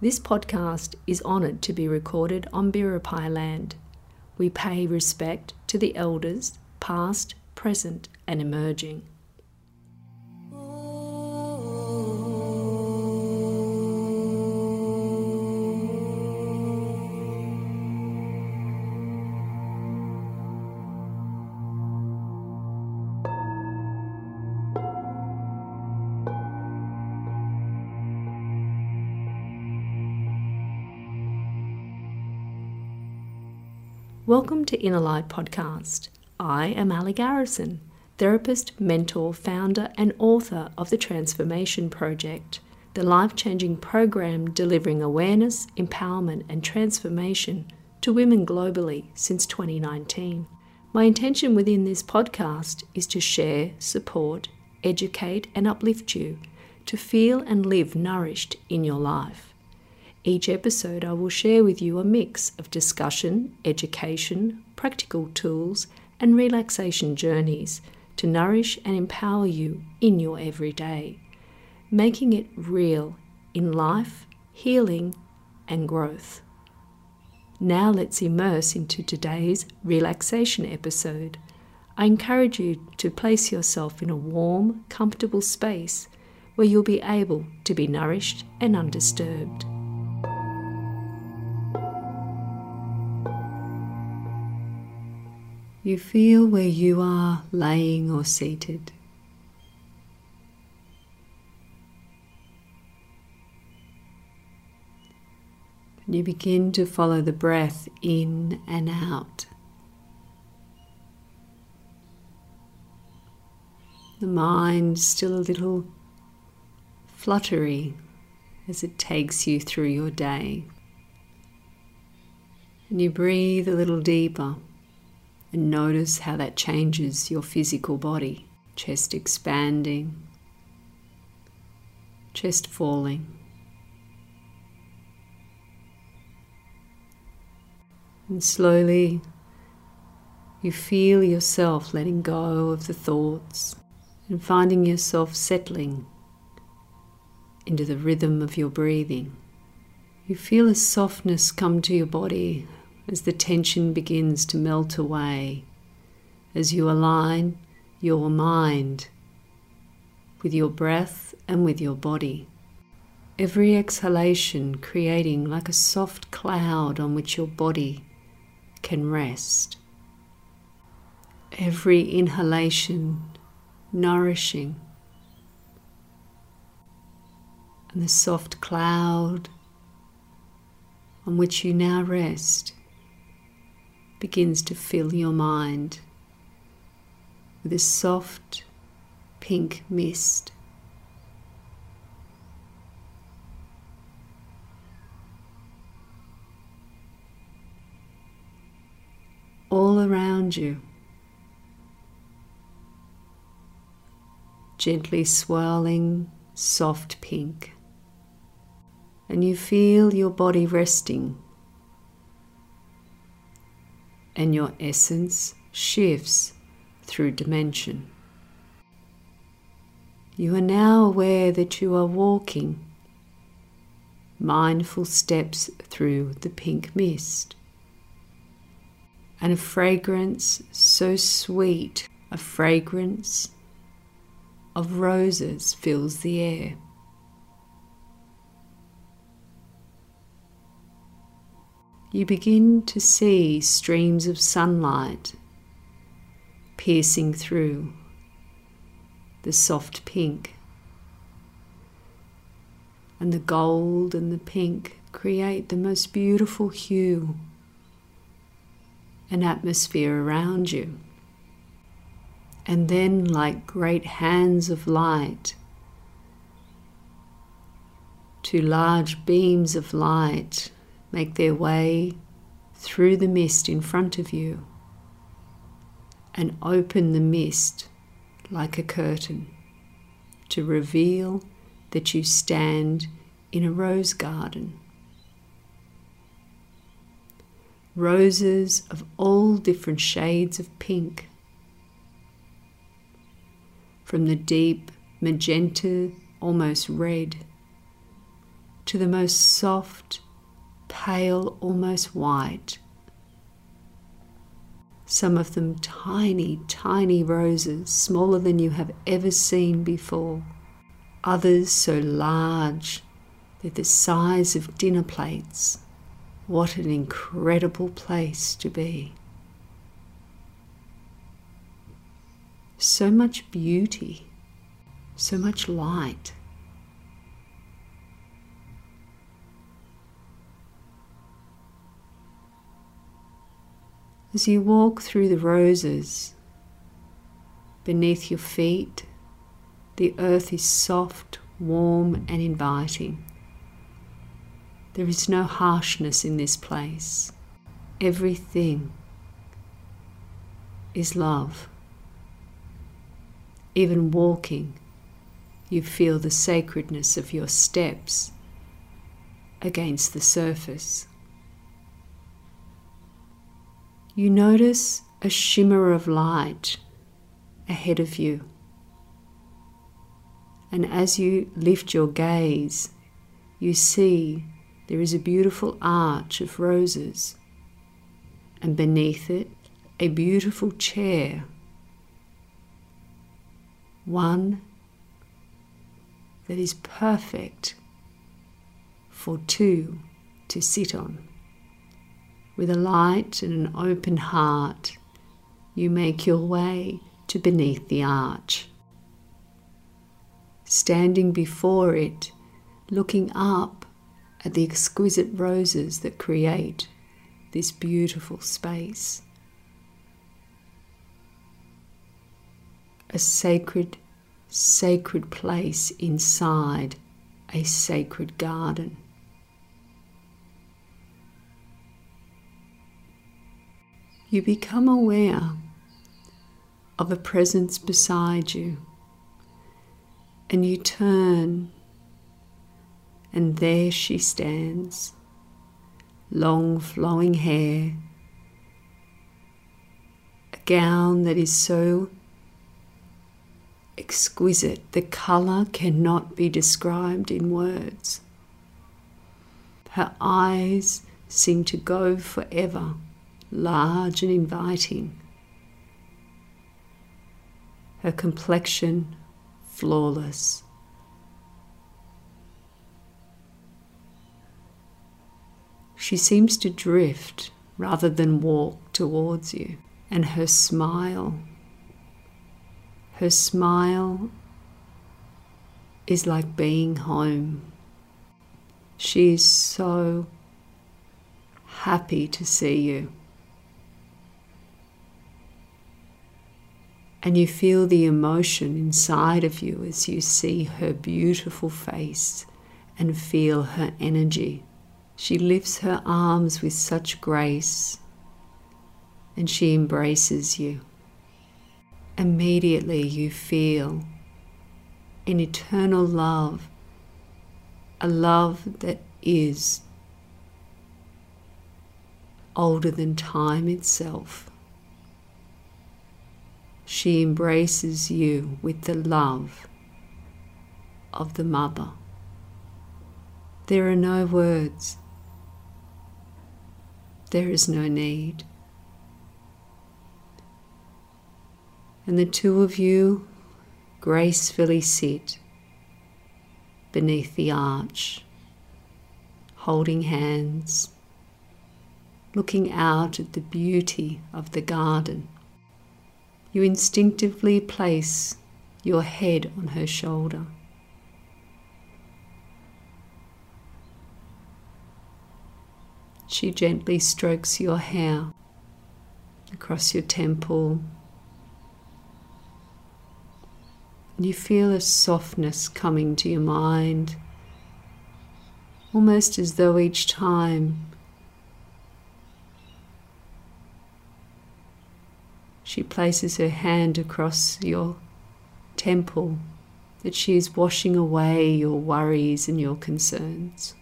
This podcast is honoured to be recorded on Biripi land. We pay respect to the elders, past, present, and emerging. Welcome to Inner Light Podcast. I am Ali Garrison, therapist, mentor, founder, and author of the Transformation Project, the life changing program delivering awareness, empowerment, and transformation to women globally since 2019. My intention within this podcast is to share, support, educate, and uplift you to feel and live nourished in your life. Each episode, I will share with you a mix of discussion, education, practical tools, and relaxation journeys to nourish and empower you in your everyday, making it real in life, healing, and growth. Now let's immerse into today's relaxation episode. I encourage you to place yourself in a warm, comfortable space where you'll be able to be nourished and undisturbed. You feel where you are laying or seated. And you begin to follow the breath in and out. The mind still a little fluttery as it takes you through your day. And you breathe a little deeper and notice how that changes your physical body. Chest expanding, chest falling. And slowly you feel yourself letting go of the thoughts and finding yourself settling into the rhythm of your breathing. You feel a softness come to your body as the tension begins to melt away, as you align your mind with your breath and with your body. Every exhalation creating like a soft cloud on which your body can rest. Every inhalation nourishing, and the soft cloud on which you now rest begins to fill your mind with a soft pink mist. All around you, gently swirling soft pink, and you feel your body resting and your essence shifts through dimension. You are now aware that you are walking mindful steps through the pink mist. And a fragrance so sweet, a fragrance of roses fills the air. You begin to see streams of sunlight piercing through the soft pink. And the gold and the pink create the most beautiful hue and atmosphere around you. And then, like great hands of light, two large beams of light make their way through the mist in front of you and open the mist like a curtain to reveal that you stand in a rose garden. Roses of all different shades of pink, from the deep magenta, almost red, to the most soft, pale, almost white. Some of them tiny, tiny roses, smaller than you have ever seen before. Others so large, they're the size of dinner plates. What an incredible place to be. So much beauty, so much light. As you walk through the roses, beneath your feet, the earth is soft, warm, and inviting. There is no harshness in this place. Everything is love. Even walking, you feel the sacredness of your steps against the surface. You notice a shimmer of light ahead of you. And as you lift your gaze, you see there is a beautiful arch of roses, and beneath it, a beautiful chair. One that is perfect for two to sit on. With a light and an open heart, you make your way to beneath the arch. Standing before it, looking up at the exquisite roses that create this beautiful space. A sacred, sacred place inside a sacred garden. You become aware of a presence beside you, and you turn and there she stands, long flowing hair, a gown that is so exquisite, the colour cannot be described in words. Her eyes seem to go forever, large and inviting. Her complexion flawless. She seems to drift rather than walk towards you. And her smile, her smile is like being home. She is so happy to see you. And you feel the emotion inside of you as you see her beautiful face and feel her energy. She lifts her arms with such grace and she embraces you. Immediately you feel an eternal love, a love that is older than time itself. She embraces you with the love of the mother. There are no words there is no need. And the two of you gracefully sit beneath the arch, holding hands, looking out at the beauty of the garden. You instinctively place your head on her shoulder. She gently strokes your hair across your temple. You feel a softness coming to your mind, almost as though each time she places her hand across your temple, that she is washing away your worries and your concerns.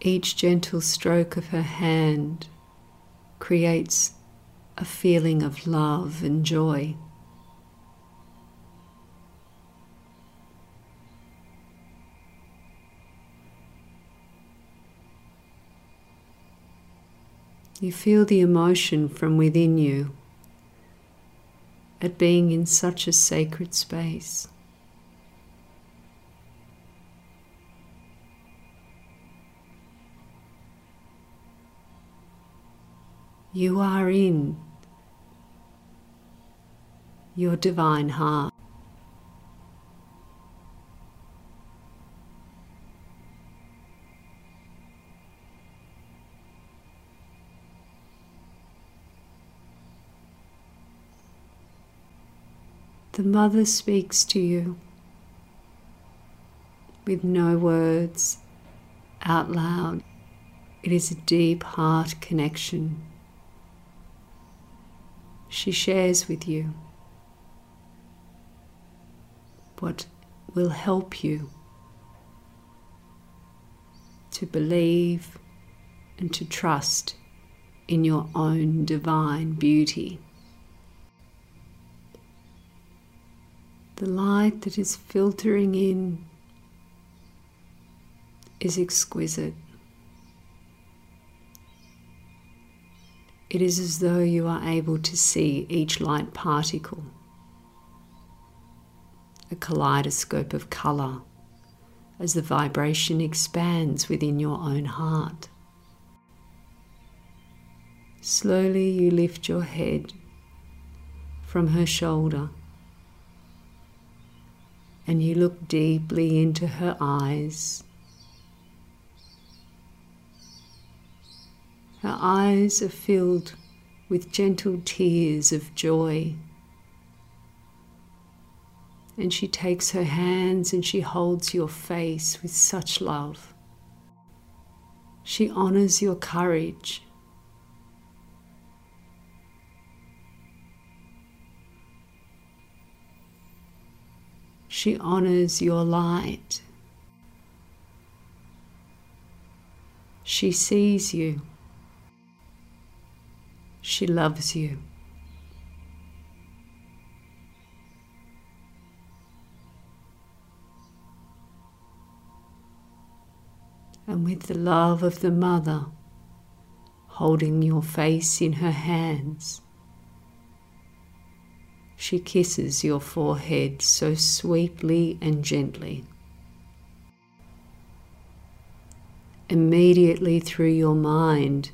Each gentle stroke of her hand creates a feeling of love and joy. You feel the emotion from within you at being in such a sacred space. You are in your divine heart. The mother speaks to you with no words out loud. It is a deep heart connection. She shares with you what will help you to believe and to trust in your own divine beauty. The light that is filtering in is exquisite. It is as though you are able to see each light particle, a kaleidoscope of colour, as the vibration expands within your own heart. Slowly you lift your head from her shoulder and you look deeply into her eyes. Her eyes are filled with gentle tears of joy. And she takes her hands and she holds your face with such love. She honors your courage She honors your light. She sees you. She loves you. And with the love of the mother holding your face in her hands, she kisses your forehead so sweetly and gently. Immediately through your mind,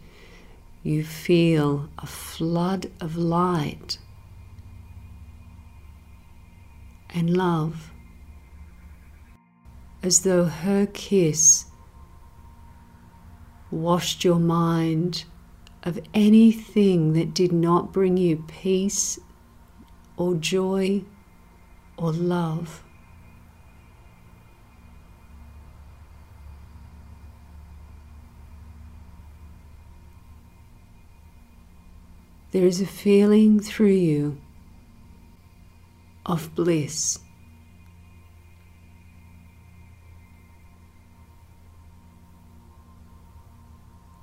you feel a flood of light and love, as though her kiss washed your mind of anything that did not bring you peace or joy or love. There is a feeling through you of bliss.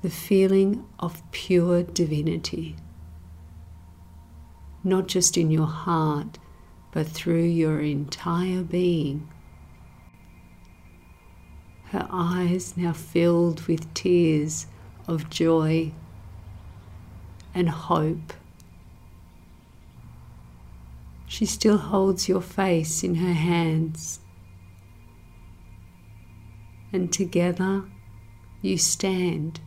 The feeling of pure divinity not just in your heart, but through your entire being. Her eyes now filled with tears of joy and hope. She still holds your face in her hands. And together you stand.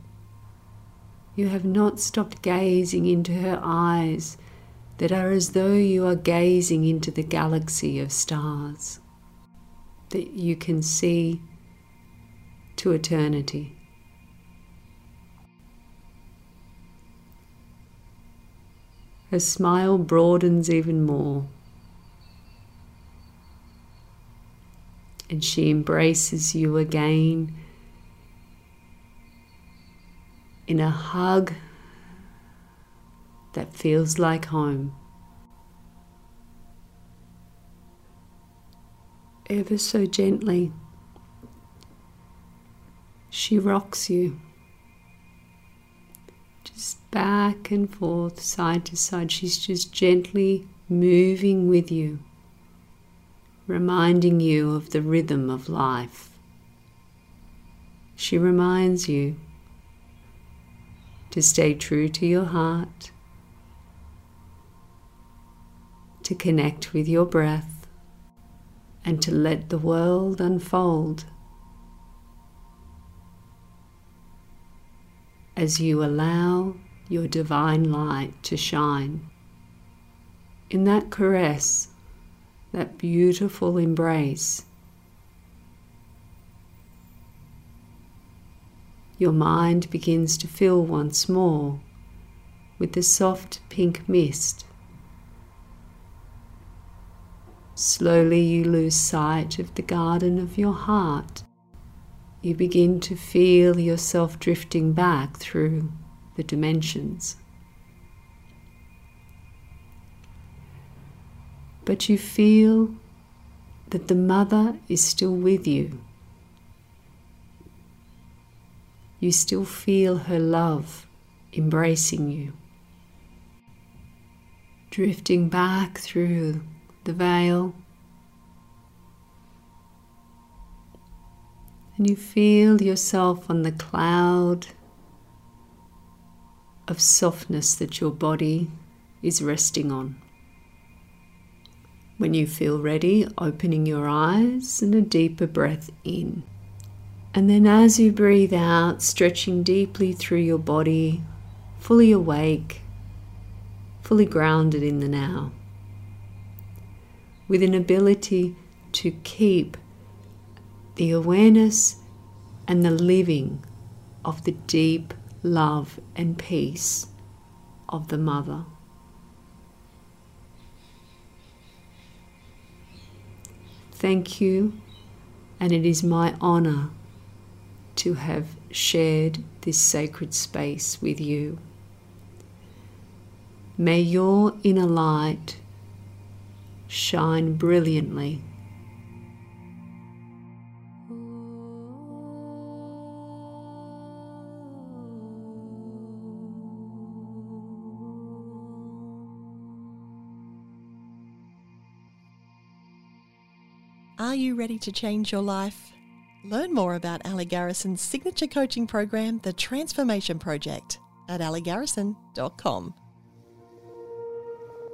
You have not stopped gazing into her eyes that are as though you are gazing into the galaxy of stars that you can see to eternity. Her smile broadens even more. And she embraces you again in a hug that feels like home. Ever so gently, she rocks you just back and forth, side to side. She's just gently moving with you, reminding you of the rhythm of life. She reminds you to stay true to your heart, to connect with your breath, and to let the world unfold as you allow your divine light to shine. In that caress, that beautiful embrace, your mind begins to fill once more with the soft pink mist. Slowly you lose sight of the garden of your heart. You begin to feel yourself drifting back through the dimensions. But you feel that the mother is still with you. You still feel her love embracing you. Drifting back through the veil. And you feel yourself on the cloud of softness that your body is resting on. When you feel ready, opening your eyes and a deeper breath in. And then as you breathe out, stretching deeply through your body, fully awake, fully grounded in the now, with an ability to keep the awareness and the living of the deep love and peace of the mother. Thank you, and it is my honor to have shared this sacred space with you. May your inner light shine brilliantly Are you ready to change your life? Learn more about Ali Garrison's signature coaching program, The Transformation Project, at aligarrison.com.